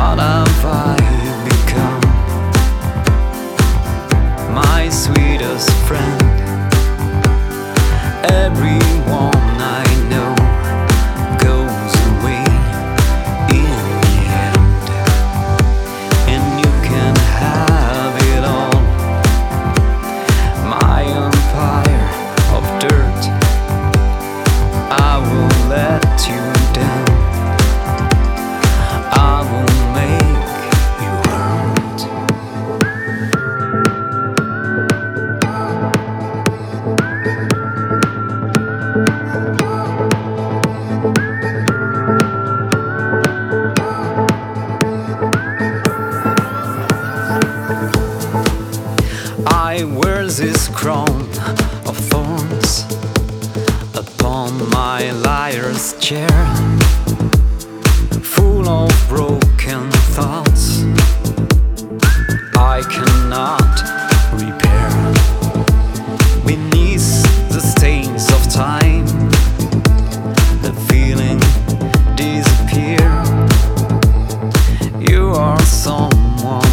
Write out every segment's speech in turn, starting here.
What have I wears his crown of thorns upon my liar's chair, full of broken thoughts. I cannot repair beneath the stains of time. The feeling disappear. You are someone.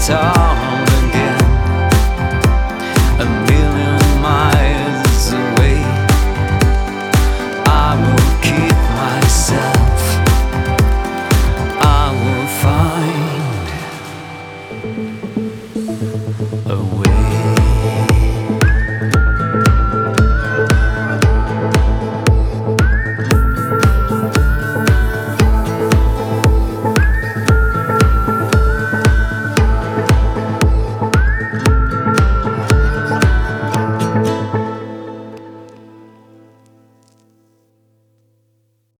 storm again. A million miles away. I will keep myself. I will find